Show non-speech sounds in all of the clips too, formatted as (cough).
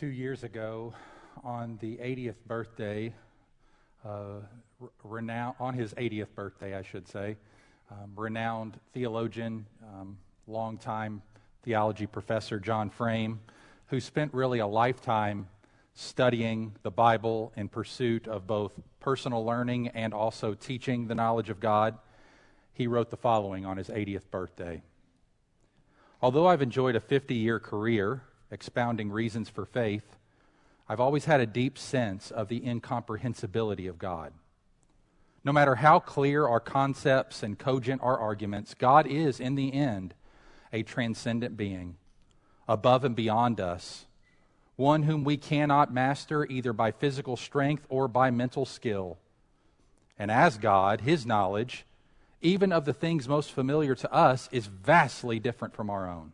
two years ago, on the 80th birthday, uh, renowned, on his 80th birthday, I should say, um, renowned theologian, um, longtime theology professor John Frame, who spent really a lifetime studying the Bible in pursuit of both personal learning and also teaching the knowledge of God, he wrote the following on his 80th birthday. Although I've enjoyed a 50 year career expounding reasons for faith, I've always had a deep sense of the incomprehensibility of God. No matter how clear our concepts and cogent our arguments, God is, in the end, a transcendent being, above and beyond us, one whom we cannot master either by physical strength or by mental skill. And as God, his knowledge, even of the things most familiar to us, is vastly different from our own.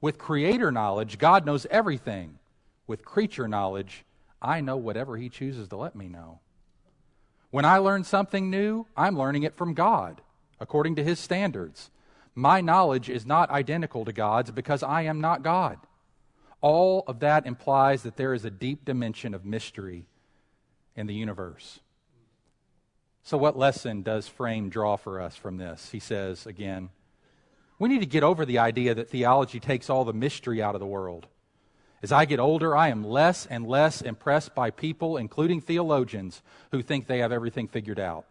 With creator knowledge, God knows everything. With creature knowledge, I know whatever he chooses to let me know. When I learn something new, I'm learning it from God, according to his standards. My knowledge is not identical to God's because I am not God. All of that implies that there is a deep dimension of mystery in the universe. So, what lesson does Frame draw for us from this? He says again, we need to get over the idea that theology takes all the mystery out of the world. As I get older, I am less and less impressed by people, including theologians, who think they have everything figured out.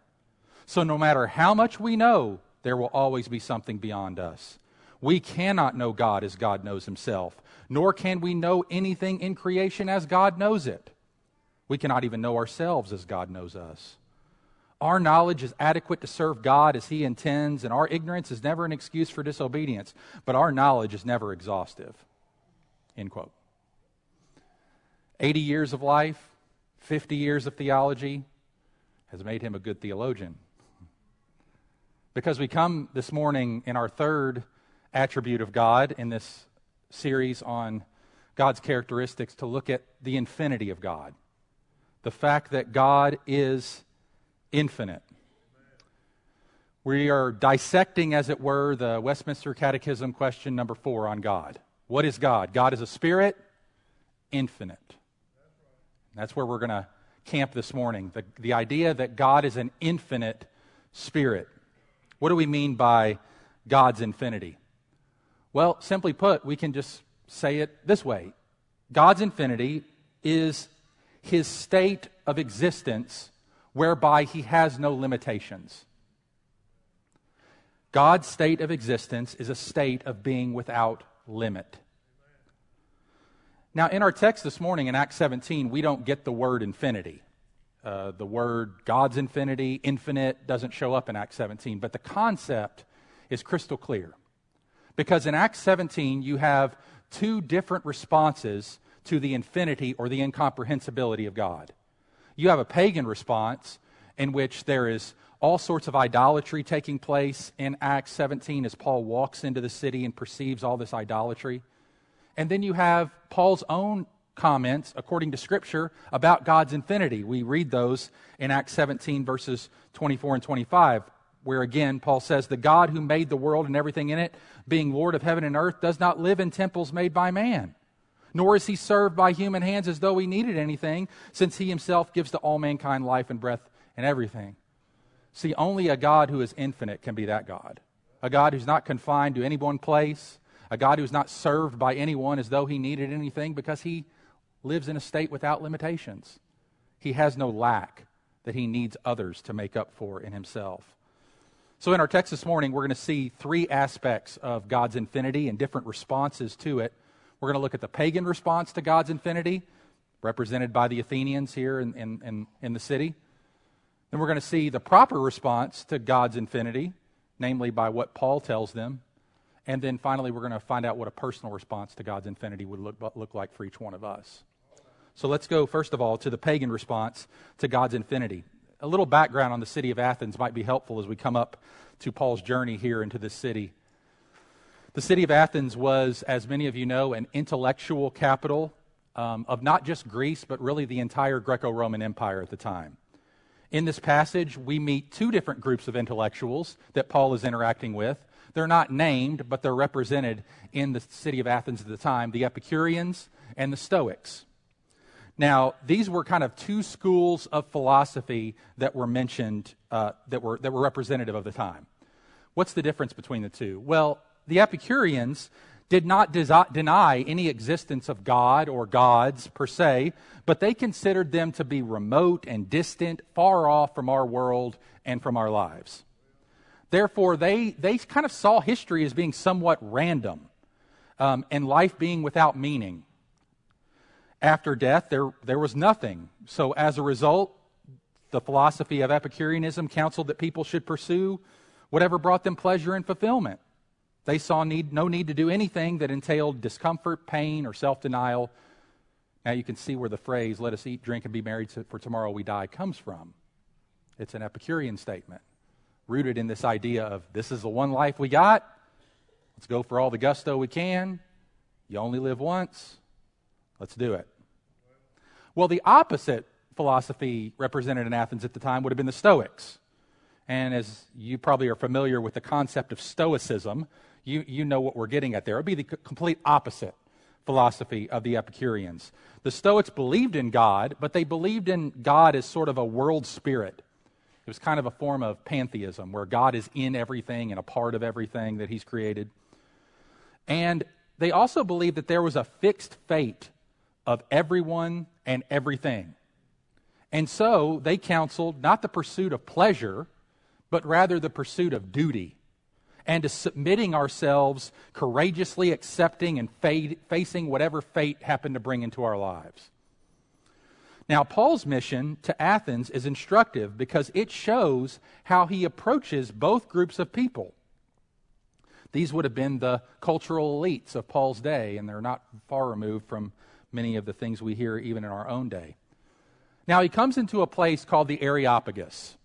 So, no matter how much we know, there will always be something beyond us. We cannot know God as God knows himself, nor can we know anything in creation as God knows it. We cannot even know ourselves as God knows us. Our knowledge is adequate to serve God as He intends, and our ignorance is never an excuse for disobedience, but our knowledge is never exhaustive. End quote. 80 years of life, 50 years of theology has made him a good theologian. Because we come this morning in our third attribute of God in this series on God's characteristics to look at the infinity of God. The fact that God is infinite. We are dissecting, as it were, the Westminster Catechism question number four on God. What is God? God is a spirit, infinite. That's where we're going to camp this morning. The, the idea that God is an infinite spirit. What do we mean by God's infinity? Well, simply put, we can just say it this way God's infinity is his state of existence whereby he has no limitations. God's state of existence is a state of being without limit. Now, in our text this morning in Acts 17, we don't get the word infinity. Uh, the word God's infinity, infinite, doesn't show up in Acts 17, but the concept is crystal clear. Because in Acts 17, you have two different responses to the infinity or the incomprehensibility of God. You have a pagan response in which there is all sorts of idolatry taking place in Acts 17 as Paul walks into the city and perceives all this idolatry. And then you have Paul's own comments, according to Scripture, about God's infinity. We read those in Acts 17, verses 24 and 25, where again Paul says, The God who made the world and everything in it, being Lord of heaven and earth, does not live in temples made by man nor is he served by human hands as though he needed anything, since he himself gives to all mankind life and breath and everything. See, only a God who is infinite can be that God. A God who's not confined to any one place, a God who's not served by anyone as though he needed anything because he lives in a state without limitations. He has no lack that he needs others to make up for in himself. So, in our text this morning, we're going to see three aspects of God's infinity and different responses to it we're going to look at the pagan response to God's infinity, represented by the Athenians here in, in, in, in the city. Then we're going to see the proper response to God's infinity, namely by what Paul tells them. And then finally, we're going to find out what a personal response to God's infinity would look, look like for each one of us. So let's go, first of all, to the pagan response to God's infinity. A little background on the city of Athens might be helpful as we come up to Paul's journey here into this city. The city of Athens was, as many of you know, an intellectual capital um, of not just Greece, but really the entire Greco Roman Empire at the time. In this passage, we meet two different groups of intellectuals that Paul is interacting with. They're not named, but they're represented in the city of Athens at the time the Epicureans and the Stoics. Now, these were kind of two schools of philosophy that were mentioned, uh, that, were, that were representative of the time. What's the difference between the two? Well, the Epicureans did not desi- deny any existence of God or gods per se, but they considered them to be remote and distant, far off from our world and from our lives. Therefore, they, they kind of saw history as being somewhat random um, and life being without meaning. After death, there, there was nothing. So, as a result, the philosophy of Epicureanism counseled that people should pursue whatever brought them pleasure and fulfillment. They saw need, no need to do anything that entailed discomfort, pain, or self denial. Now you can see where the phrase, let us eat, drink, and be married, for tomorrow we die, comes from. It's an Epicurean statement, rooted in this idea of this is the one life we got. Let's go for all the gusto we can. You only live once. Let's do it. Well, the opposite philosophy represented in Athens at the time would have been the Stoics. And as you probably are familiar with the concept of Stoicism, you, you know what we're getting at there. It would be the complete opposite philosophy of the Epicureans. The Stoics believed in God, but they believed in God as sort of a world spirit. It was kind of a form of pantheism where God is in everything and a part of everything that He's created. And they also believed that there was a fixed fate of everyone and everything. And so they counseled not the pursuit of pleasure, but rather the pursuit of duty and to submitting ourselves, courageously accepting and facing whatever fate happened to bring into our lives. Now, Paul's mission to Athens is instructive because it shows how he approaches both groups of people. These would have been the cultural elites of Paul's day, and they're not far removed from many of the things we hear even in our own day. Now, he comes into a place called the Areopagus.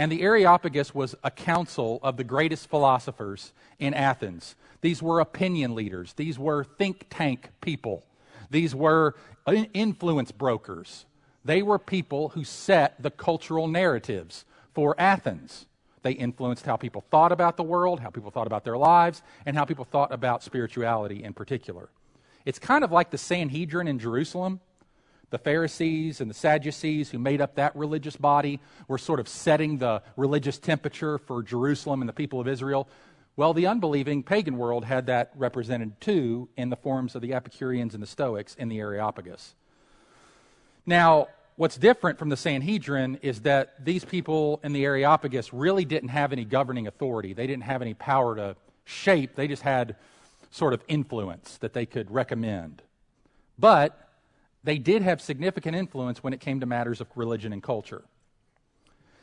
And the Areopagus was a council of the greatest philosophers in Athens. These were opinion leaders, these were think tank people, these were influence brokers. They were people who set the cultural narratives for Athens. They influenced how people thought about the world, how people thought about their lives, and how people thought about spirituality in particular. It's kind of like the Sanhedrin in Jerusalem. The Pharisees and the Sadducees, who made up that religious body, were sort of setting the religious temperature for Jerusalem and the people of Israel. Well, the unbelieving pagan world had that represented too in the forms of the Epicureans and the Stoics in the Areopagus. Now, what's different from the Sanhedrin is that these people in the Areopagus really didn't have any governing authority. They didn't have any power to shape, they just had sort of influence that they could recommend. But they did have significant influence when it came to matters of religion and culture.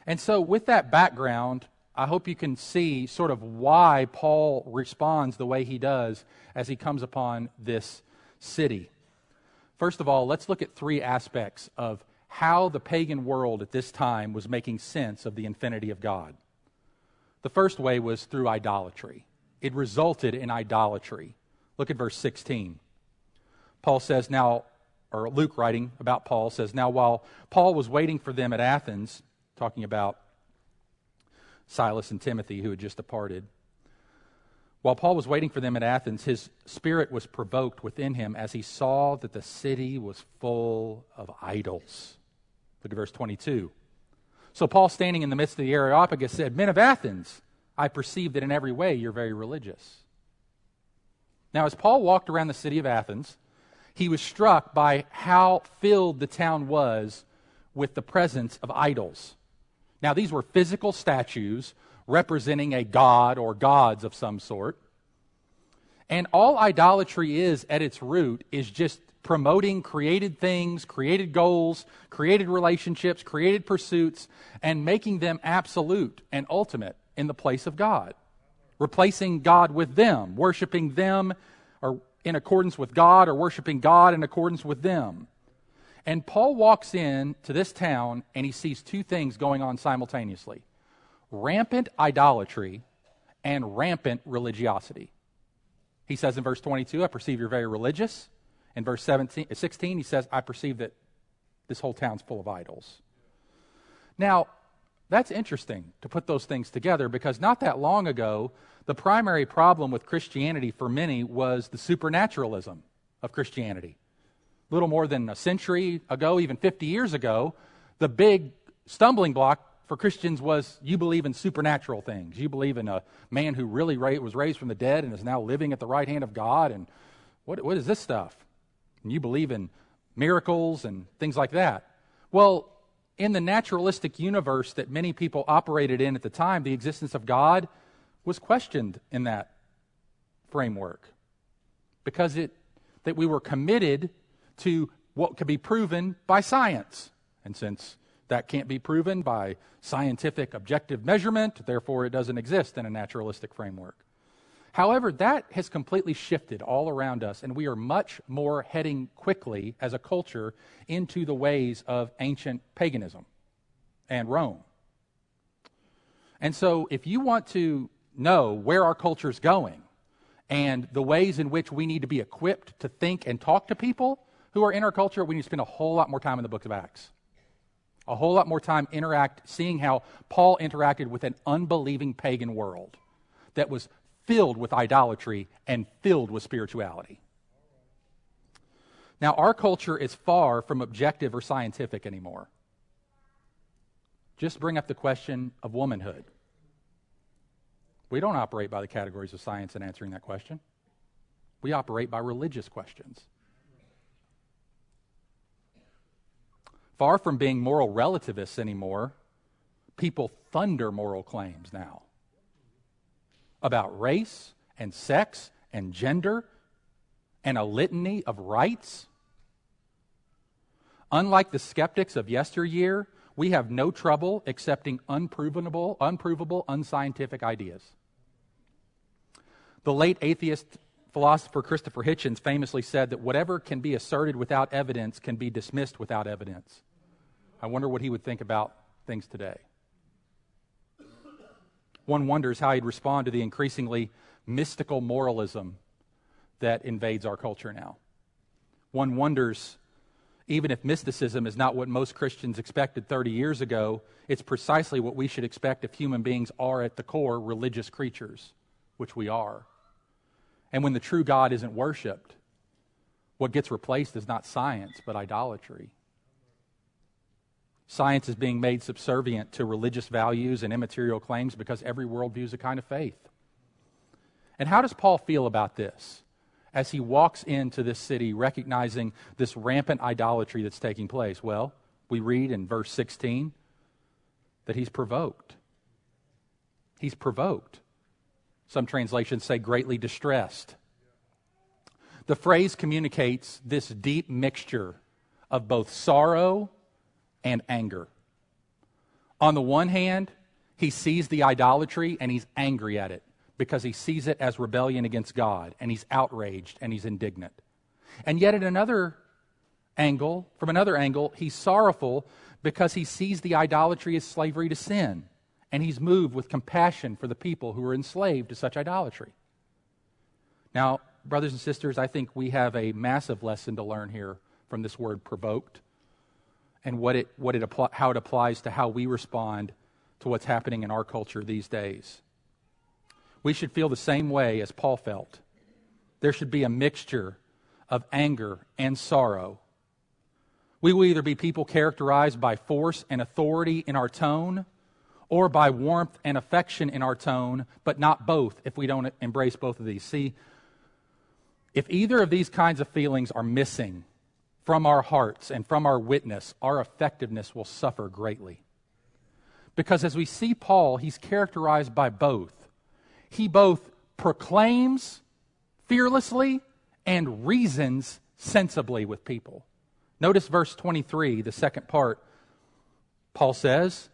And so, with that background, I hope you can see sort of why Paul responds the way he does as he comes upon this city. First of all, let's look at three aspects of how the pagan world at this time was making sense of the infinity of God. The first way was through idolatry it resulted in idolatry. Look at verse 16. Paul says, Now, or Luke writing about Paul says, Now, while Paul was waiting for them at Athens, talking about Silas and Timothy who had just departed, while Paul was waiting for them at Athens, his spirit was provoked within him as he saw that the city was full of idols. Look at verse 22. So Paul, standing in the midst of the Areopagus, said, Men of Athens, I perceive that in every way you're very religious. Now, as Paul walked around the city of Athens, he was struck by how filled the town was with the presence of idols. Now, these were physical statues representing a god or gods of some sort. And all idolatry is at its root is just promoting created things, created goals, created relationships, created pursuits, and making them absolute and ultimate in the place of God. Replacing God with them, worshiping them or in accordance with God or worshiping God in accordance with them. And Paul walks in to this town and he sees two things going on simultaneously rampant idolatry and rampant religiosity. He says in verse 22, I perceive you're very religious. In verse 17, 16, he says, I perceive that this whole town's full of idols. Now, that's interesting to put those things together because not that long ago, the primary problem with Christianity for many was the supernaturalism of Christianity. little more than a century ago, even 50 years ago, the big stumbling block for Christians was you believe in supernatural things. You believe in a man who really was raised from the dead and is now living at the right hand of God. And what, what is this stuff? And you believe in miracles and things like that. Well, in the naturalistic universe that many people operated in at the time, the existence of God was questioned in that framework because it, that we were committed to what could be proven by science. And since that can't be proven by scientific objective measurement, therefore it doesn't exist in a naturalistic framework. However, that has completely shifted all around us, and we are much more heading quickly as a culture into the ways of ancient paganism and Rome. And so, if you want to know where our culture is going and the ways in which we need to be equipped to think and talk to people who are in our culture, we need to spend a whole lot more time in the book of Acts. A whole lot more time interact seeing how Paul interacted with an unbelieving pagan world that was filled with idolatry and filled with spirituality. Now, our culture is far from objective or scientific anymore. Just bring up the question of womanhood. We don't operate by the categories of science in answering that question. We operate by religious questions. Far from being moral relativists anymore, people thunder moral claims now about race and sex and gender and a litany of rights. Unlike the skeptics of yesteryear, we have no trouble accepting unprovable, unprovable, unscientific ideas. The late atheist philosopher Christopher Hitchens famously said that whatever can be asserted without evidence can be dismissed without evidence. I wonder what he would think about things today one wonders how he'd respond to the increasingly mystical moralism that invades our culture now. One wonders, even if mysticism is not what most Christians expected 30 years ago, it's precisely what we should expect if human beings are at the core religious creatures, which we are. And when the true God isn't worshiped, what gets replaced is not science, but idolatry. Science is being made subservient to religious values and immaterial claims because every worldview is a kind of faith. And how does Paul feel about this as he walks into this city recognizing this rampant idolatry that's taking place? Well, we read in verse 16 that he's provoked. He's provoked. Some translations say greatly distressed. The phrase communicates this deep mixture of both sorrow and anger. On the one hand, he sees the idolatry and he's angry at it because he sees it as rebellion against God and he's outraged and he's indignant. And yet, at another angle, from another angle, he's sorrowful because he sees the idolatry as slavery to sin and he's moved with compassion for the people who are enslaved to such idolatry. Now, brothers and sisters, I think we have a massive lesson to learn here from this word provoked and what it, what it how it applies to how we respond to what's happening in our culture these days. We should feel the same way as Paul felt. There should be a mixture of anger and sorrow. We will either be people characterized by force and authority in our tone or by warmth and affection in our tone, but not both if we don't embrace both of these. See, if either of these kinds of feelings are missing from our hearts and from our witness, our effectiveness will suffer greatly. Because as we see Paul, he's characterized by both. He both proclaims fearlessly and reasons sensibly with people. Notice verse 23, the second part. Paul says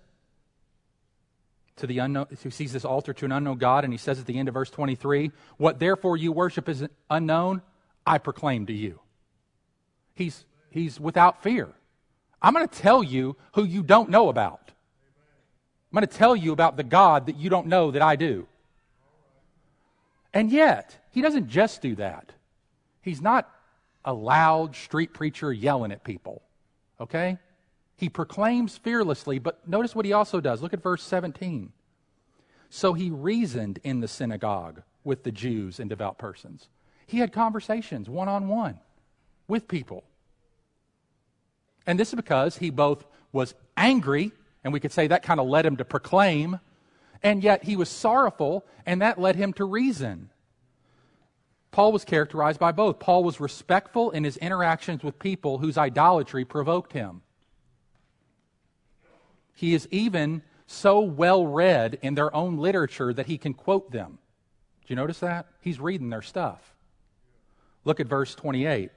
to the unknown, who sees this altar to an unknown God, and he says at the end of verse 23, What therefore you worship is unknown, I proclaim to you. He's, he's without fear. I'm going to tell you who you don't know about. I'm going to tell you about the God that you don't know that I do. And yet, he doesn't just do that. He's not a loud street preacher yelling at people, okay? He proclaims fearlessly, but notice what he also does. Look at verse 17. So he reasoned in the synagogue with the Jews and devout persons. He had conversations one on one with people. And this is because he both was angry, and we could say that kind of led him to proclaim, and yet he was sorrowful, and that led him to reason. Paul was characterized by both. Paul was respectful in his interactions with people whose idolatry provoked him. He is even so well read in their own literature that he can quote them. Do you notice that? He's reading their stuff. Look at verse 28.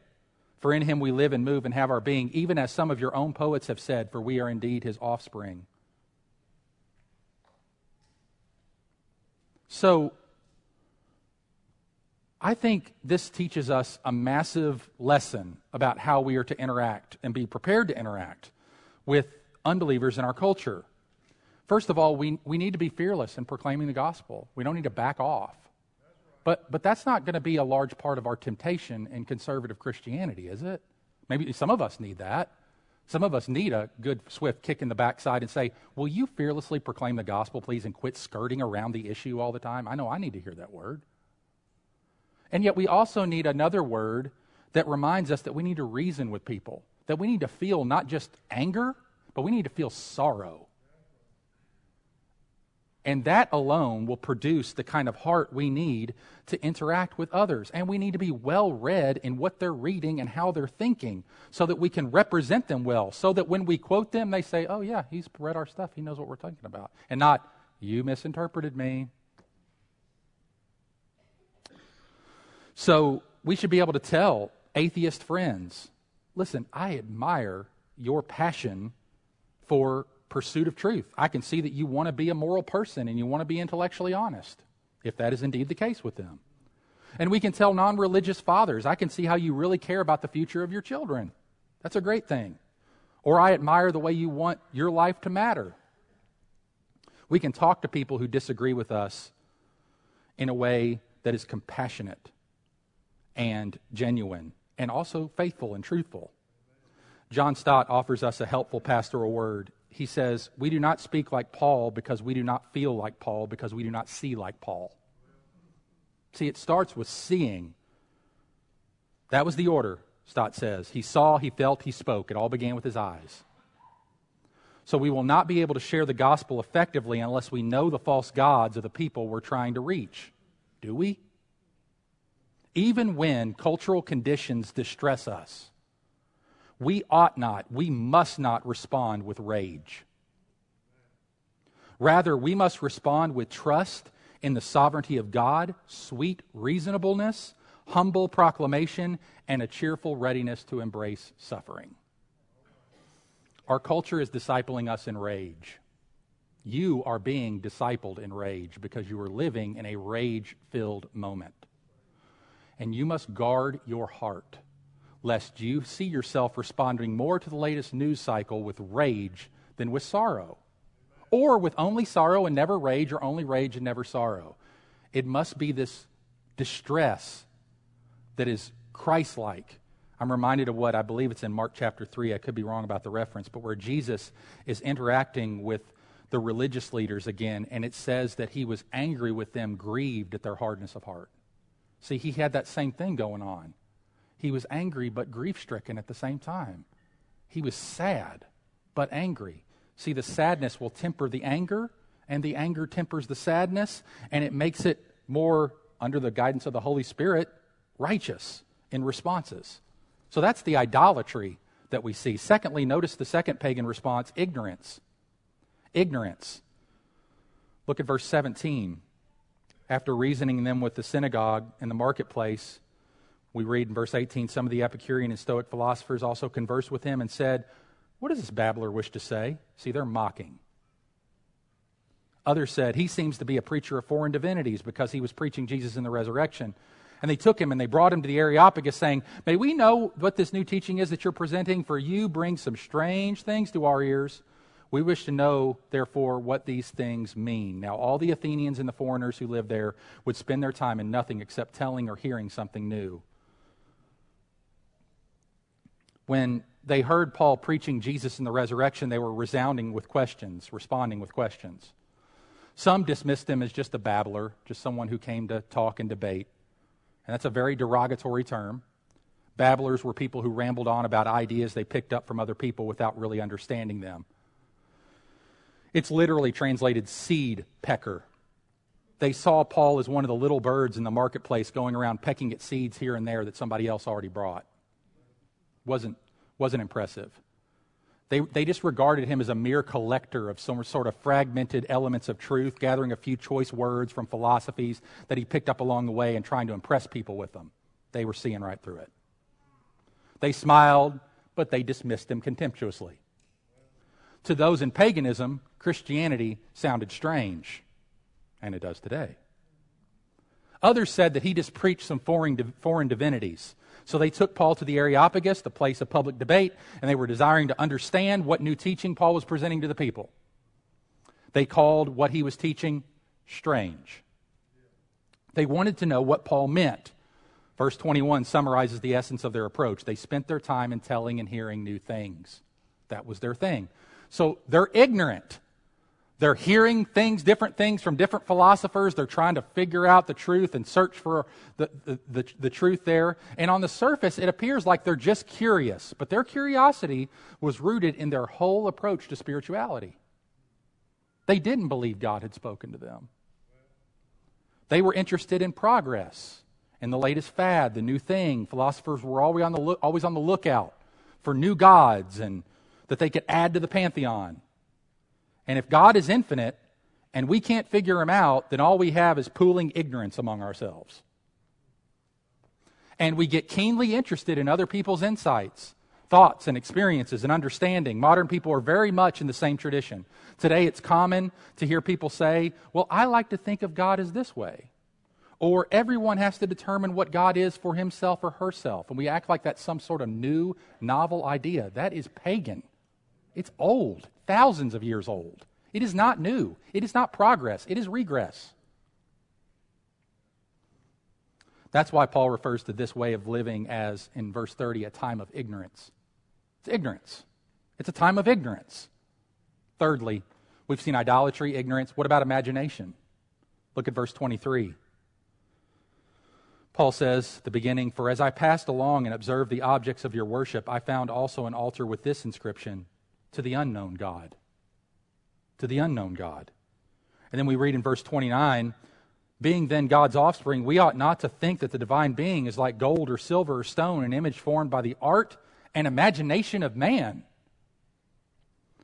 For in him we live and move and have our being, even as some of your own poets have said, for we are indeed his offspring. So, I think this teaches us a massive lesson about how we are to interact and be prepared to interact with unbelievers in our culture. First of all, we, we need to be fearless in proclaiming the gospel. We don't need to back off. But, but that's not going to be a large part of our temptation in conservative Christianity, is it? Maybe some of us need that. Some of us need a good, swift kick in the backside and say, Will you fearlessly proclaim the gospel, please, and quit skirting around the issue all the time? I know I need to hear that word. And yet, we also need another word that reminds us that we need to reason with people, that we need to feel not just anger, but we need to feel sorrow. And that alone will produce the kind of heart we need to interact with others. And we need to be well read in what they're reading and how they're thinking so that we can represent them well. So that when we quote them, they say, oh, yeah, he's read our stuff. He knows what we're talking about. And not, you misinterpreted me. So we should be able to tell atheist friends listen, I admire your passion for pursuit of truth. I can see that you want to be a moral person and you want to be intellectually honest, if that is indeed the case with them. And we can tell non religious fathers, I can see how you really care about the future of your children. That's a great thing. Or I admire the way you want your life to matter. We can talk to people who disagree with us in a way that is compassionate and genuine and also faithful and truthful. John Stott offers us a helpful pastoral word. He says, We do not speak like Paul because we do not feel like Paul, because we do not see like Paul. See, it starts with seeing. That was the order, Stott says. He saw, he felt, he spoke. It all began with his eyes. So we will not be able to share the gospel effectively unless we know the false gods of the people we're trying to reach. Do we? Even when cultural conditions distress us we ought not, we must not respond with rage. Rather, we must respond with trust in the sovereignty of God, sweet reasonableness, humble proclamation, and a cheerful readiness to embrace suffering. Our culture is discipling us in rage. You are being discipled in rage because you are living in a rage filled moment. And you must guard your heart lest you see yourself responding more to the latest news cycle with rage than with sorrow, or with only sorrow and never rage, or only rage and never sorrow. It must be this distress that is Christ like. I'm reminded of what I believe it's in Mark chapter 3. I could be wrong about the reference, but where Jesus is interacting with the religious leaders again, and it says that he was angry with them, grieved at their hardness of heart. See, he had that same thing going on. He was angry but grief stricken at the same time. He was sad but angry. See, the sadness will temper the anger, and the anger tempers the sadness, and it makes it more, under the guidance of the Holy Spirit, righteous in responses. So that's the idolatry that we see. Secondly, notice the second pagan response ignorance. Ignorance. Look at verse 17. After reasoning them with the synagogue and the marketplace, we read in verse 18 some of the Epicurean and Stoic philosophers also conversed with him and said, What does this babbler wish to say? See, they're mocking. Others said, He seems to be a preacher of foreign divinities because he was preaching Jesus in the resurrection. And they took him and they brought him to the Areopagus, saying, May we know what this new teaching is that you're presenting, for you bring some strange things to our ears. We wish to know, therefore, what these things mean. Now, all the Athenians and the foreigners who lived there would spend their time in nothing except telling or hearing something new when they heard Paul preaching Jesus and the resurrection, they were resounding with questions, responding with questions. Some dismissed him as just a babbler, just someone who came to talk and debate. And that's a very derogatory term. Babblers were people who rambled on about ideas they picked up from other people without really understanding them. It's literally translated seed pecker. They saw Paul as one of the little birds in the marketplace going around pecking at seeds here and there that somebody else already brought. Wasn't, wasn't impressive. They, they just regarded him as a mere collector of some sort of fragmented elements of truth, gathering a few choice words from philosophies that he picked up along the way and trying to impress people with them. They were seeing right through it. They smiled, but they dismissed him contemptuously. To those in paganism, Christianity sounded strange, and it does today. Others said that he just preached some foreign, foreign divinities. So they took Paul to the Areopagus, the place of public debate, and they were desiring to understand what new teaching Paul was presenting to the people. They called what he was teaching strange. They wanted to know what Paul meant. Verse 21 summarizes the essence of their approach. They spent their time in telling and hearing new things. That was their thing. So they're ignorant. They're hearing things, different things from different philosophers. They're trying to figure out the truth and search for the, the, the, the, truth there. And on the surface, it appears like they're just curious. But their curiosity was rooted in their whole approach to spirituality. They didn't believe God had spoken to them. They were interested in progress and the latest fad, the new thing. Philosophers were always on the, always on the lookout for new gods and that they could add to the pantheon. And if God is infinite and we can't figure him out, then all we have is pooling ignorance among ourselves. And we get keenly interested in other people's insights, thoughts, and experiences and understanding. Modern people are very much in the same tradition. Today, it's common to hear people say, Well, I like to think of God as this way. Or everyone has to determine what God is for himself or herself. And we act like that's some sort of new, novel idea. That is pagan. It's old, thousands of years old. It is not new. It is not progress. It is regress. That's why Paul refers to this way of living as, in verse 30, a time of ignorance. It's ignorance. It's a time of ignorance. Thirdly, we've seen idolatry, ignorance. What about imagination? Look at verse 23. Paul says, the beginning, For as I passed along and observed the objects of your worship, I found also an altar with this inscription to the unknown God. To the unknown God. And then we read in verse 29 Being then God's offspring, we ought not to think that the divine being is like gold or silver or stone, an image formed by the art and imagination of man.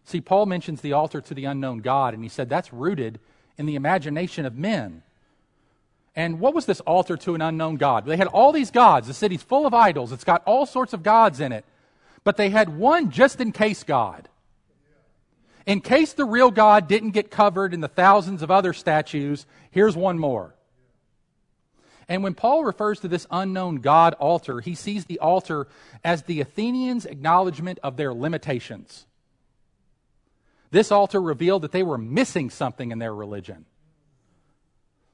See, Paul mentions the altar to the unknown God, and he said that's rooted in the imagination of men. And what was this altar to an unknown God? They had all these gods. The city's full of idols. It's got all sorts of gods in it. But they had one just in case God. In case the real God didn't get covered in the thousands of other statues, here's one more. And when Paul refers to this unknown God altar, he sees the altar as the Athenians' acknowledgement of their limitations. This altar revealed that they were missing something in their religion.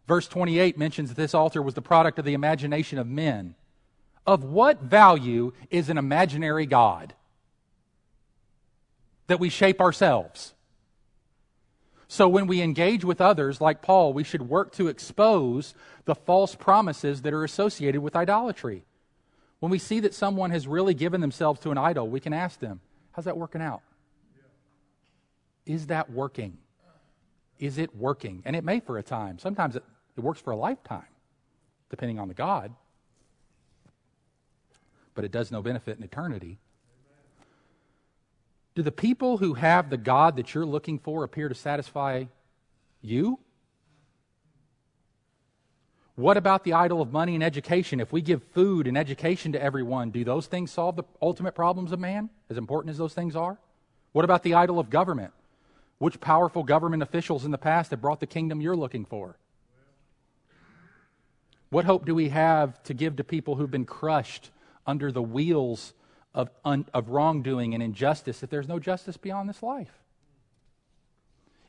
Verse 28 mentions that this altar was the product of the imagination of men. Of what value is an imaginary God? That we shape ourselves. So when we engage with others, like Paul, we should work to expose the false promises that are associated with idolatry. When we see that someone has really given themselves to an idol, we can ask them, How's that working out? Is that working? Is it working? And it may for a time. Sometimes it, it works for a lifetime, depending on the God. But it does no benefit in eternity. Do the people who have the God that you're looking for appear to satisfy you? What about the idol of money and education? If we give food and education to everyone, do those things solve the ultimate problems of man, as important as those things are? What about the idol of government? Which powerful government officials in the past have brought the kingdom you're looking for? What hope do we have to give to people who've been crushed under the wheels of, un, of wrongdoing and injustice if there's no justice beyond this life.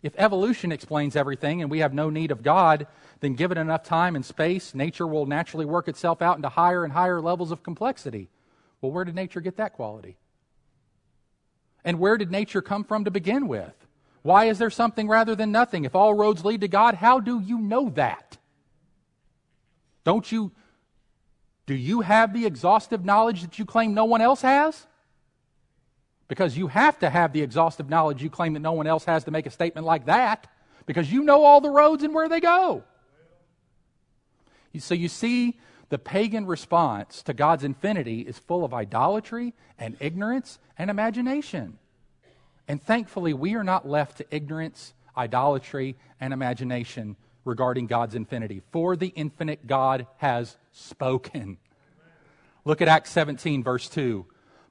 If evolution explains everything and we have no need of God, then given enough time and space, nature will naturally work itself out into higher and higher levels of complexity. Well, where did nature get that quality? And where did nature come from to begin with? Why is there something rather than nothing? If all roads lead to God, how do you know that? Don't you Do you have the exhaustive knowledge that you claim no one else has? Because you have to have the exhaustive knowledge you claim that no one else has to make a statement like that, because you know all the roads and where they go. So you see, the pagan response to God's infinity is full of idolatry and ignorance and imagination. And thankfully, we are not left to ignorance, idolatry, and imagination regarding God's infinity. For the infinite God has spoken. Look at Acts 17, verse 2.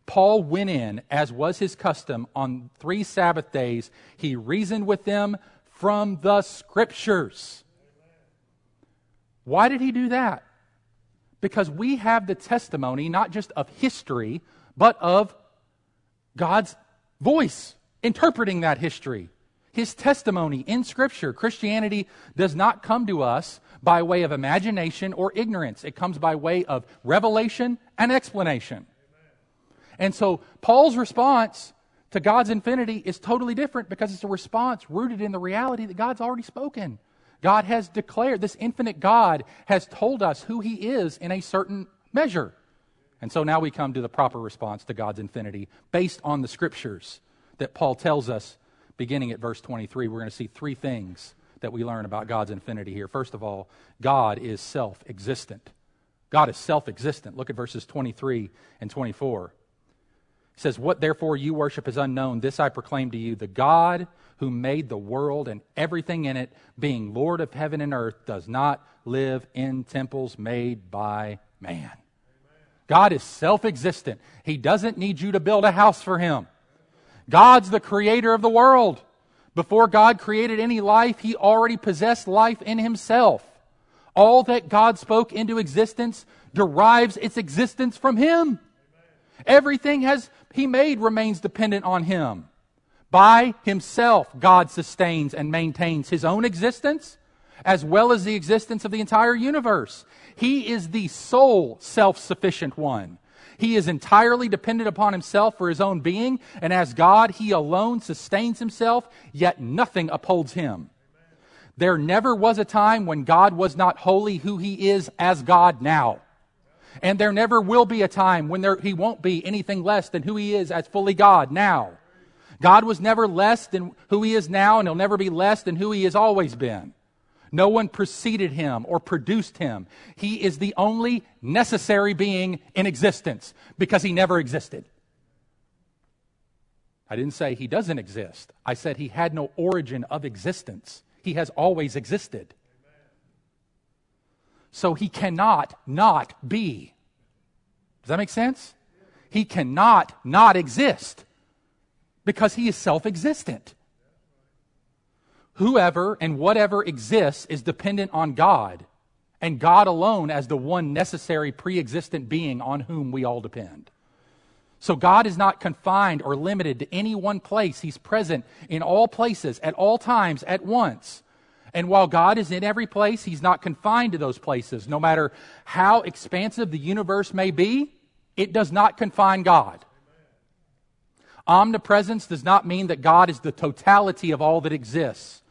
Paul went in, as was his custom, on three Sabbath days. He reasoned with them from the scriptures. Why did he do that? Because we have the testimony not just of history, but of God's voice interpreting that history. His testimony in Scripture. Christianity does not come to us by way of imagination or ignorance, it comes by way of revelation and explanation. And so, Paul's response to God's infinity is totally different because it's a response rooted in the reality that God's already spoken. God has declared, this infinite God has told us who He is in a certain measure. And so now we come to the proper response to God's infinity based on the scriptures that Paul tells us beginning at verse 23. We're going to see three things that we learn about God's infinity here. First of all, God is self existent. God is self existent. Look at verses 23 and 24. It says, What therefore you worship is unknown. This I proclaim to you the God who made the world and everything in it, being Lord of heaven and earth, does not live in temples made by man. God is self existent. He doesn't need you to build a house for him. God's the creator of the world. Before God created any life, he already possessed life in himself. All that God spoke into existence derives its existence from him. Everything has he made remains dependent on him. By himself, God sustains and maintains his own existence as well as the existence of the entire universe. He is the sole self sufficient one. He is entirely dependent upon himself for his own being, and as God, he alone sustains himself, yet nothing upholds him. There never was a time when God was not wholly who he is as God now. And there never will be a time when there, he won't be anything less than who he is as fully God now. God was never less than who he is now, and he'll never be less than who he has always been. No one preceded him or produced him. He is the only necessary being in existence because he never existed. I didn't say he doesn't exist. I said he had no origin of existence. He has always existed. So he cannot not be. Does that make sense? He cannot not exist because he is self existent. Whoever and whatever exists is dependent on God, and God alone as the one necessary pre existent being on whom we all depend. So God is not confined or limited to any one place. He's present in all places, at all times, at once. And while God is in every place, He's not confined to those places. No matter how expansive the universe may be, it does not confine God. Omnipresence does not mean that God is the totality of all that exists.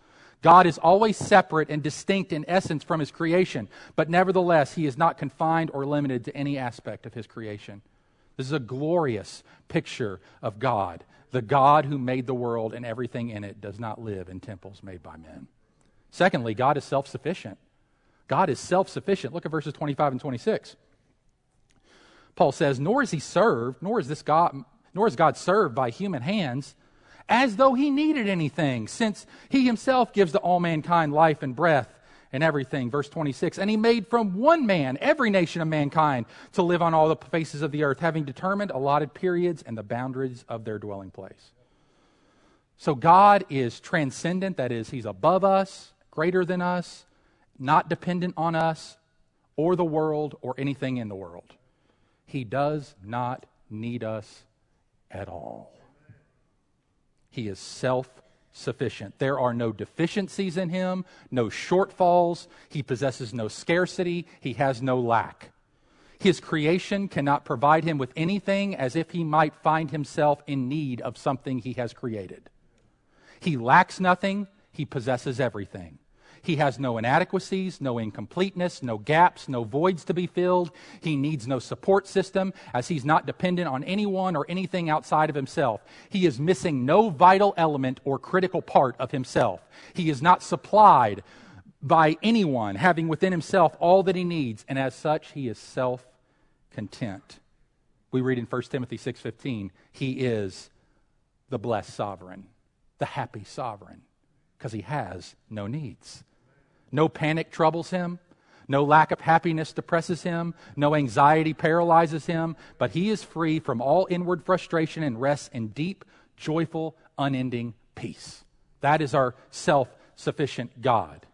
God is always separate and distinct in essence from his creation, but nevertheless, he is not confined or limited to any aspect of his creation. This is a glorious picture of God. The God who made the world and everything in it does not live in temples made by men. Secondly, God is self sufficient. God is self sufficient. Look at verses 25 and 26. Paul says, Nor is he served, nor is this God nor is God served by human hands as though he needed anything, since he himself gives to all mankind life and breath and everything. Verse 26 And he made from one man every nation of mankind to live on all the faces of the earth, having determined allotted periods and the boundaries of their dwelling place. So God is transcendent, that is, he's above us, greater than us, not dependent on us or the world or anything in the world. He does not need us at all. He is self sufficient. There are no deficiencies in him, no shortfalls. He possesses no scarcity. He has no lack. His creation cannot provide him with anything as if he might find himself in need of something he has created. He lacks nothing. He possesses everything. He has no inadequacies, no incompleteness, no gaps, no voids to be filled. He needs no support system as he's not dependent on anyone or anything outside of himself. He is missing no vital element or critical part of himself. He is not supplied by anyone having within himself all that he needs, and as such, he is self content. We read in 1 Timothy 6:15, he is the blessed sovereign, the happy sovereign, because he has no needs. No panic troubles him. No lack of happiness depresses him. No anxiety paralyzes him. But he is free from all inward frustration and rests in deep, joyful, unending peace. That is our self sufficient God.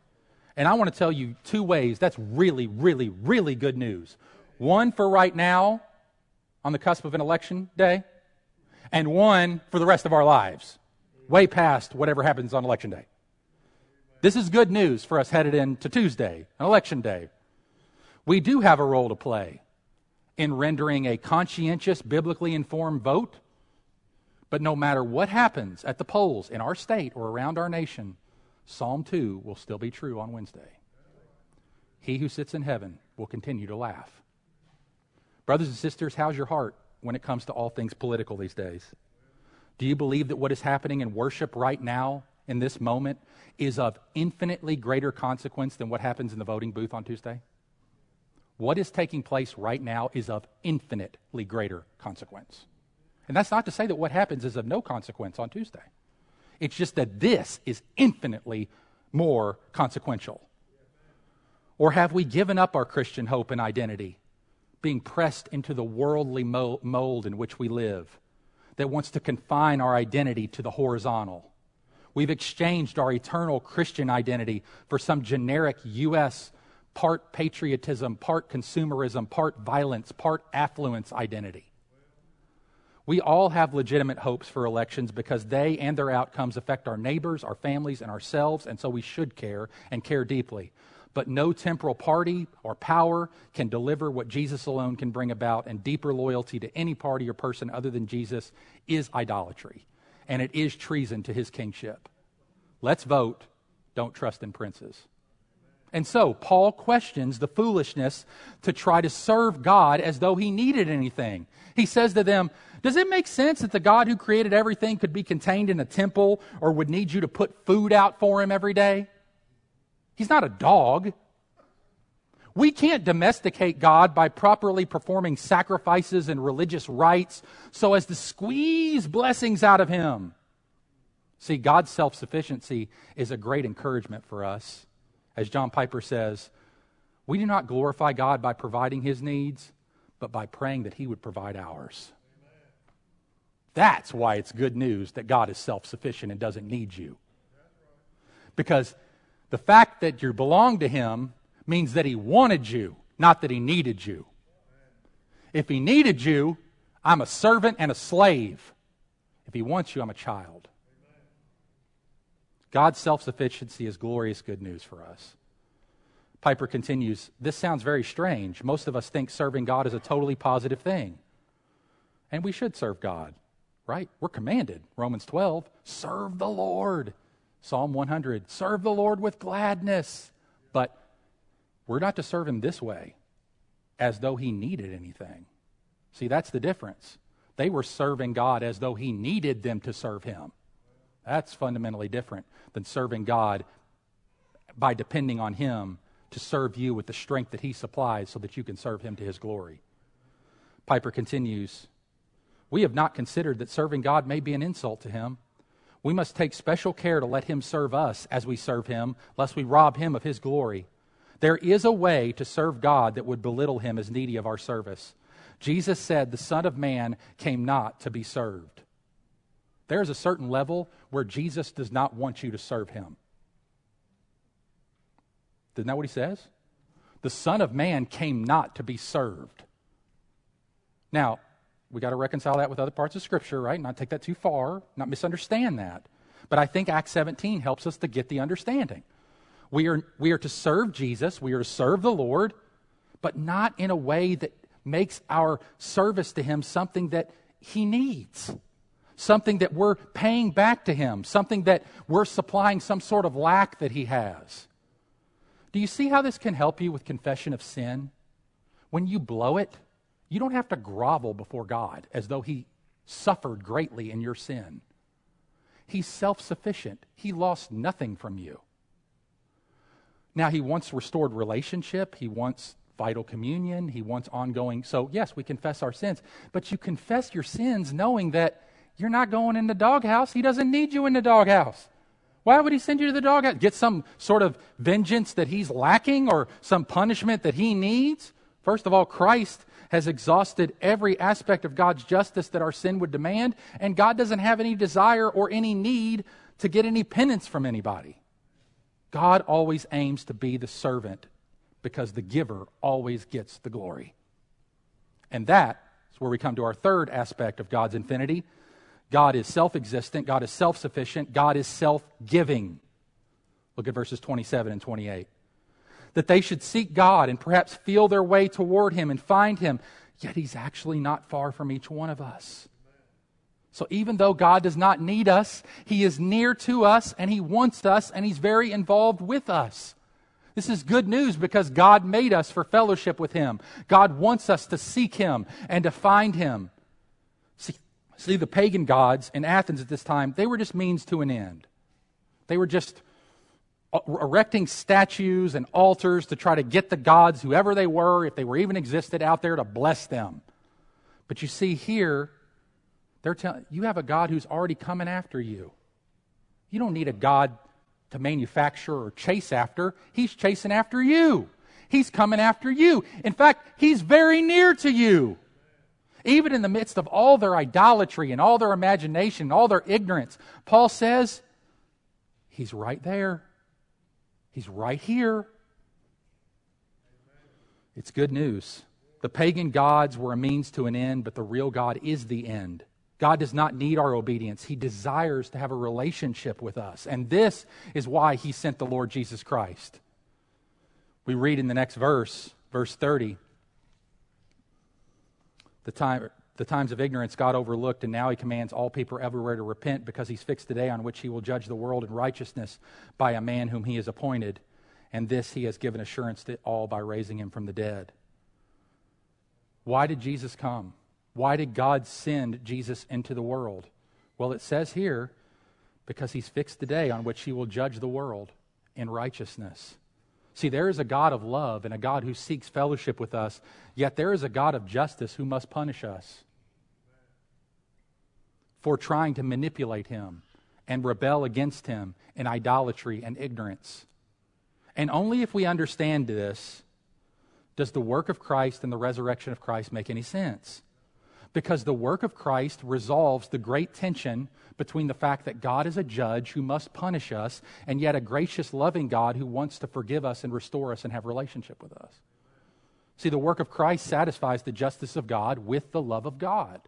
And I want to tell you two ways that's really, really, really good news. One for right now, on the cusp of an election day, and one for the rest of our lives, way past whatever happens on election day. This is good news for us headed into Tuesday, an election day. We do have a role to play in rendering a conscientious, biblically informed vote. But no matter what happens at the polls in our state or around our nation, Psalm 2 will still be true on Wednesday. He who sits in heaven will continue to laugh. Brothers and sisters, how's your heart when it comes to all things political these days? Do you believe that what is happening in worship right now in this moment is of infinitely greater consequence than what happens in the voting booth on Tuesday? What is taking place right now is of infinitely greater consequence. And that's not to say that what happens is of no consequence on Tuesday. It's just that this is infinitely more consequential. Or have we given up our Christian hope and identity, being pressed into the worldly mold in which we live that wants to confine our identity to the horizontal? We've exchanged our eternal Christian identity for some generic U.S. part patriotism, part consumerism, part violence, part affluence identity. We all have legitimate hopes for elections because they and their outcomes affect our neighbors, our families, and ourselves, and so we should care and care deeply. But no temporal party or power can deliver what Jesus alone can bring about, and deeper loyalty to any party or person other than Jesus is idolatry and it is treason to his kingship. Let's vote. Don't trust in princes. And so, Paul questions the foolishness to try to serve God as though he needed anything. He says to them, Does it make sense that the God who created everything could be contained in a temple or would need you to put food out for him every day? He's not a dog. We can't domesticate God by properly performing sacrifices and religious rites so as to squeeze blessings out of Him. See, God's self sufficiency is a great encouragement for us. As John Piper says, we do not glorify God by providing His needs, but by praying that He would provide ours. That's why it's good news that God is self sufficient and doesn't need you. Because the fact that you belong to Him means that he wanted you, not that he needed you. If he needed you, I'm a servant and a slave. If he wants you, I'm a child. God's self sufficiency is glorious good news for us. Piper continues This sounds very strange. Most of us think serving God is a totally positive thing. And we should serve God, right? We're commanded. Romans 12 serve the Lord. Psalm 100 serve the Lord with gladness. But we're not to serve him this way, as though he needed anything. See, that's the difference. They were serving God as though he needed them to serve him. That's fundamentally different than serving God by depending on him to serve you with the strength that he supplies so that you can serve him to his glory. Piper continues We have not considered that serving God may be an insult to him. We must take special care to let him serve us as we serve him, lest we rob him of his glory. There is a way to serve God that would belittle him as needy of our service. Jesus said, The Son of Man came not to be served. There is a certain level where Jesus does not want you to serve him. Isn't that what he says? The Son of Man came not to be served. Now, we got to reconcile that with other parts of Scripture, right? Not take that too far, not misunderstand that. But I think Acts 17 helps us to get the understanding. We are, we are to serve Jesus, we are to serve the Lord, but not in a way that makes our service to Him something that He needs, something that we're paying back to Him, something that we're supplying some sort of lack that He has. Do you see how this can help you with confession of sin? When you blow it, you don't have to grovel before God as though He suffered greatly in your sin. He's self sufficient, He lost nothing from you. Now, He wants restored relationship, He wants vital communion, He wants ongoing. So, yes, we confess our sins, but you confess your sins knowing that you're not going in the doghouse. He doesn't need you in the doghouse. Why would he send you to the doghouse? Get some sort of vengeance that he's lacking or some punishment that he needs? First of all, Christ has exhausted every aspect of God's justice that our sin would demand, and God doesn't have any desire or any need to get any penance from anybody. God always aims to be the servant because the giver always gets the glory. And that is where we come to our third aspect of God's infinity God is self existent, God is self sufficient, God is self giving. Look at verses 27 and 28. That they should seek God and perhaps feel their way toward Him and find Him, yet He's actually not far from each one of us. So even though God does not need us, He is near to us and He wants us and He's very involved with us. This is good news because God made us for fellowship with Him. God wants us to seek Him and to find Him. See, see the pagan gods in Athens at this time, they were just means to an end. They were just erecting statues and altars to try to get the gods, whoever they were, if they were even existed out there, to bless them. But you see here, they're telling you have a God who's already coming after you. You don't need a God to manufacture or chase after. He's chasing after you. He's coming after you. In fact, he's very near to you. Even in the midst of all their idolatry and all their imagination, and all their ignorance, Paul says, He's right there. He's right here. It's good news. The pagan gods were a means to an end, but the real God is the end. God does not need our obedience. He desires to have a relationship with us. And this is why He sent the Lord Jesus Christ. We read in the next verse, verse 30 the, time, the times of ignorance God overlooked, and now he commands all people everywhere to repent because he's fixed the day on which he will judge the world in righteousness by a man whom he has appointed. And this he has given assurance to all by raising him from the dead. Why did Jesus come? Why did God send Jesus into the world? Well, it says here, because he's fixed the day on which he will judge the world in righteousness. See, there is a God of love and a God who seeks fellowship with us, yet there is a God of justice who must punish us for trying to manipulate him and rebel against him in idolatry and ignorance. And only if we understand this does the work of Christ and the resurrection of Christ make any sense because the work of Christ resolves the great tension between the fact that God is a judge who must punish us and yet a gracious, loving God who wants to forgive us and restore us and have relationship with us. See, the work of Christ satisfies the justice of God with the love of God.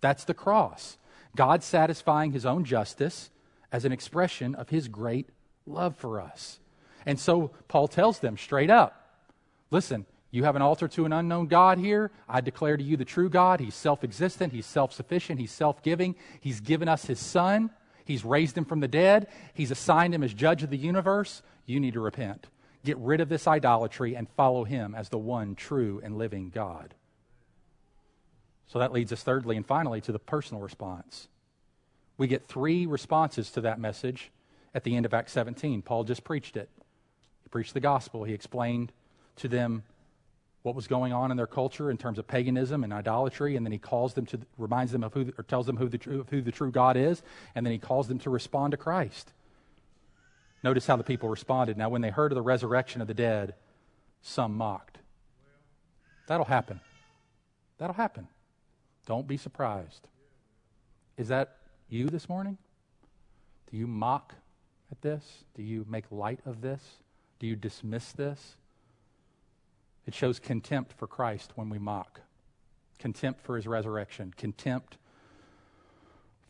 That's the cross. God satisfying his own justice as an expression of his great love for us. And so Paul tells them straight up listen, you have an altar to an unknown God here. I declare to you the true God. He's self existent, He's self sufficient, He's self giving. He's given us His Son, He's raised Him from the dead, He's assigned Him as judge of the universe. You need to repent. Get rid of this idolatry and follow Him as the one true and living God. So that leads us, thirdly and finally, to the personal response. We get three responses to that message at the end of Acts 17. Paul just preached it. He preached the gospel, he explained to them what was going on in their culture in terms of paganism and idolatry, and then he calls them to reminds them of who or tells them who the true, who the true God is, and then he calls them to respond to Christ. Notice how the people responded. Now, when they heard of the resurrection of the dead, some mocked. That'll happen. That'll happen. Don't be surprised. Is that you this morning? Do you mock at this? Do you make light of this? Do you dismiss this? It shows contempt for Christ when we mock, contempt for his resurrection, contempt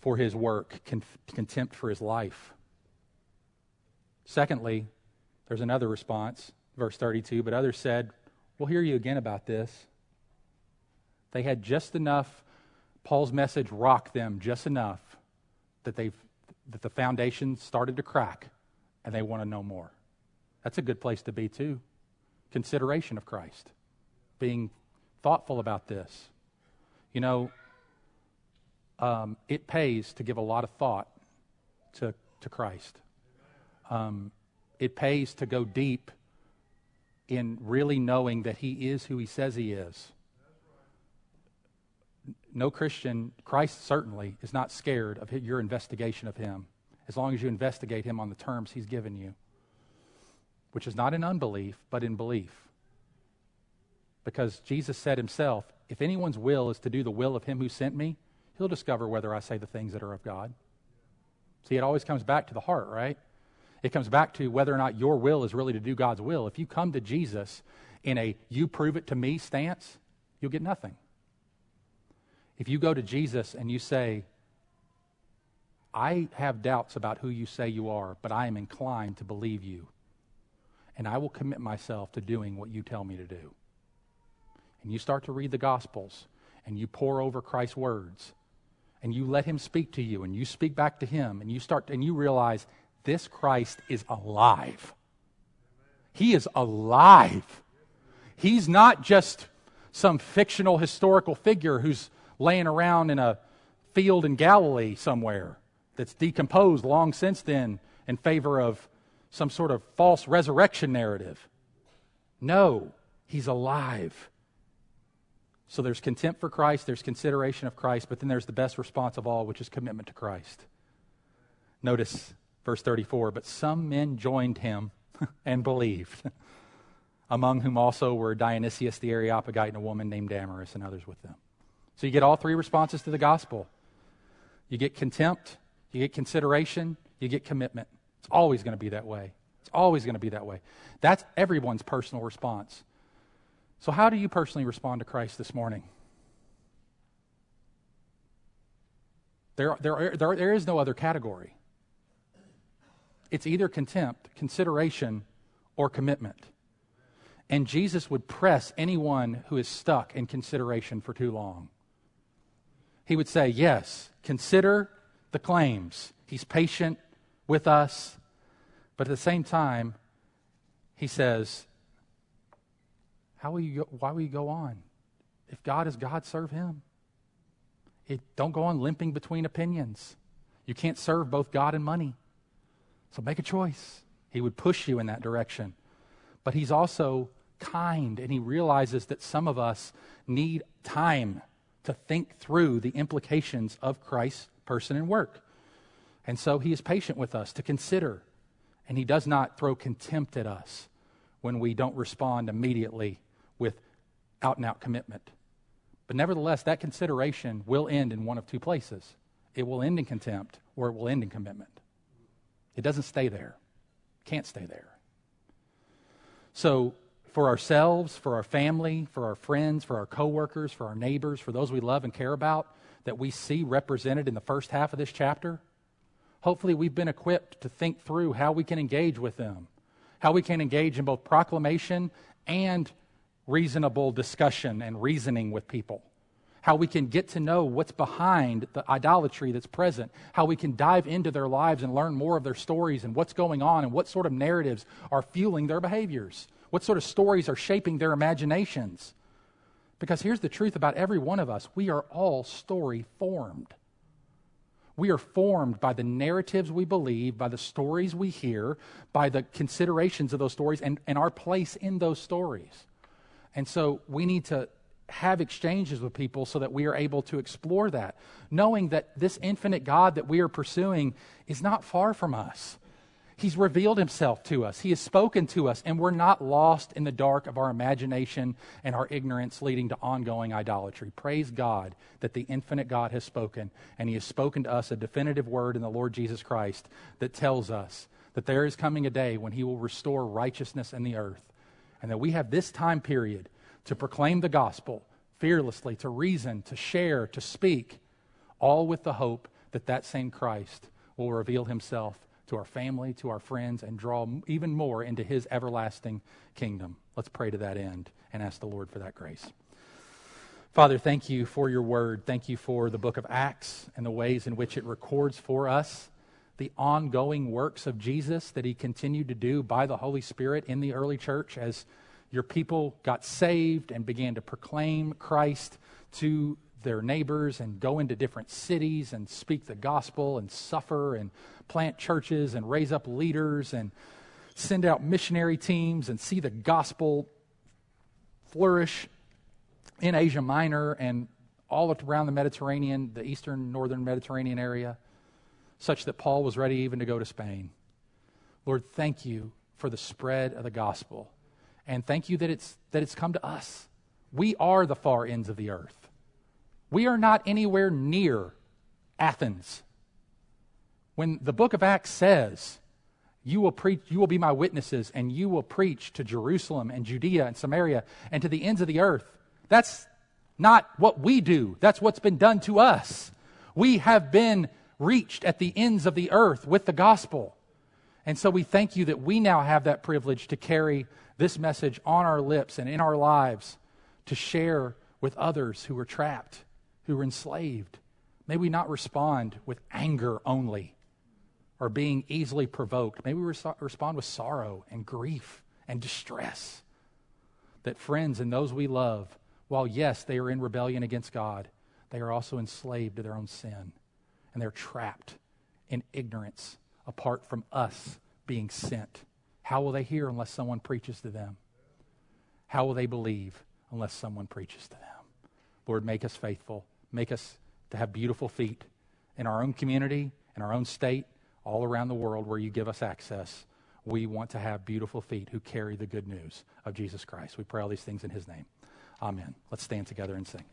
for his work, con- contempt for his life. Secondly, there's another response, verse 32, but others said, We'll hear you again about this. They had just enough, Paul's message rocked them just enough that, they've, that the foundation started to crack and they want to know more. That's a good place to be, too. Consideration of Christ, being thoughtful about this. You know, um, it pays to give a lot of thought to, to Christ. Um, it pays to go deep in really knowing that He is who He says He is. No Christian, Christ certainly, is not scared of your investigation of Him as long as you investigate Him on the terms He's given you, which is not in unbelief, but in belief. Because Jesus said Himself, if anyone's will is to do the will of Him who sent me, he'll discover whether I say the things that are of God. See, it always comes back to the heart, right? It comes back to whether or not your will is really to do God's will. If you come to Jesus in a you prove it to me stance, you'll get nothing. If you go to Jesus and you say, I have doubts about who you say you are, but I am inclined to believe you, and I will commit myself to doing what you tell me to do. And you start to read the Gospels and you pore over Christ's words and you let him speak to you and you speak back to him and you start and you realize this Christ is alive. He is alive. He's not just some fictional historical figure who's laying around in a field in Galilee somewhere that's decomposed long since then in favor of some sort of false resurrection narrative. No, he's alive. So there's contempt for Christ, there's consideration of Christ, but then there's the best response of all, which is commitment to Christ. Notice verse 34 But some men joined him (laughs) and believed, (laughs) among whom also were Dionysius the Areopagite and a woman named Damaris and others with them. So you get all three responses to the gospel you get contempt, you get consideration, you get commitment. It's always going to be that way. It's always going to be that way. That's everyone's personal response. So, how do you personally respond to Christ this morning? There, there, there, there is no other category. It's either contempt, consideration, or commitment. And Jesus would press anyone who is stuck in consideration for too long. He would say, Yes, consider the claims. He's patient with us, but at the same time, he says, how will you go, why will you go on? If God is God, serve him. It, don't go on limping between opinions. You can't serve both God and money. So make a choice. He would push you in that direction. But he's also kind, and he realizes that some of us need time to think through the implications of Christ's person and work. And so he is patient with us to consider, and he does not throw contempt at us when we don't respond immediately with out and out commitment. But nevertheless, that consideration will end in one of two places it will end in contempt or it will end in commitment. It doesn't stay there, can't stay there. So, for ourselves, for our family, for our friends, for our coworkers, for our neighbors, for those we love and care about, that we see represented in the first half of this chapter, hopefully we've been equipped to think through how we can engage with them, how we can engage in both proclamation and reasonable discussion and reasoning with people. How we can get to know what's behind the idolatry that's present. How we can dive into their lives and learn more of their stories and what's going on and what sort of narratives are fueling their behaviors. What sort of stories are shaping their imaginations. Because here's the truth about every one of us we are all story formed. We are formed by the narratives we believe, by the stories we hear, by the considerations of those stories, and, and our place in those stories. And so we need to have exchanges with people so that we are able to explore that, knowing that this infinite God that we are pursuing is not far from us. He's revealed himself to us. He has spoken to us, and we're not lost in the dark of our imagination and our ignorance leading to ongoing idolatry. Praise God that the infinite God has spoken, and he has spoken to us a definitive word in the Lord Jesus Christ that tells us that there is coming a day when he will restore righteousness in the earth and that we have this time period to proclaim the gospel fearlessly, to reason, to share, to speak, all with the hope that that same Christ will reveal himself to our family, to our friends, and draw even more into his everlasting kingdom. Let's pray to that end and ask the Lord for that grace. Father, thank you for your word. Thank you for the book of Acts and the ways in which it records for us the ongoing works of Jesus that he continued to do by the Holy Spirit in the early church as your people got saved and began to proclaim Christ to their neighbors and go into different cities and speak the gospel and suffer and plant churches and raise up leaders and send out missionary teams and see the gospel flourish in Asia Minor and all around the Mediterranean, the eastern, northern Mediterranean area, such that Paul was ready even to go to Spain. Lord, thank you for the spread of the gospel. And thank you that it's, that it's come to us. We are the far ends of the earth. We are not anywhere near Athens. When the book of Acts says, you will preach, you will be my witnesses, and you will preach to Jerusalem and Judea and Samaria and to the ends of the earth. That's not what we do. That's what's been done to us. We have been reached at the ends of the earth with the gospel. And so we thank you that we now have that privilege to carry this message on our lips and in our lives to share with others who are trapped, who are enslaved. May we not respond with anger only or being easily provoked. May we res- respond with sorrow and grief and distress. That friends and those we love, while yes, they are in rebellion against God, they are also enslaved to their own sin and they're trapped in ignorance apart from us being sent. How will they hear unless someone preaches to them? How will they believe unless someone preaches to them? Lord, make us faithful. Make us to have beautiful feet in our own community, in our own state, all around the world where you give us access. We want to have beautiful feet who carry the good news of Jesus Christ. We pray all these things in his name. Amen. Let's stand together and sing.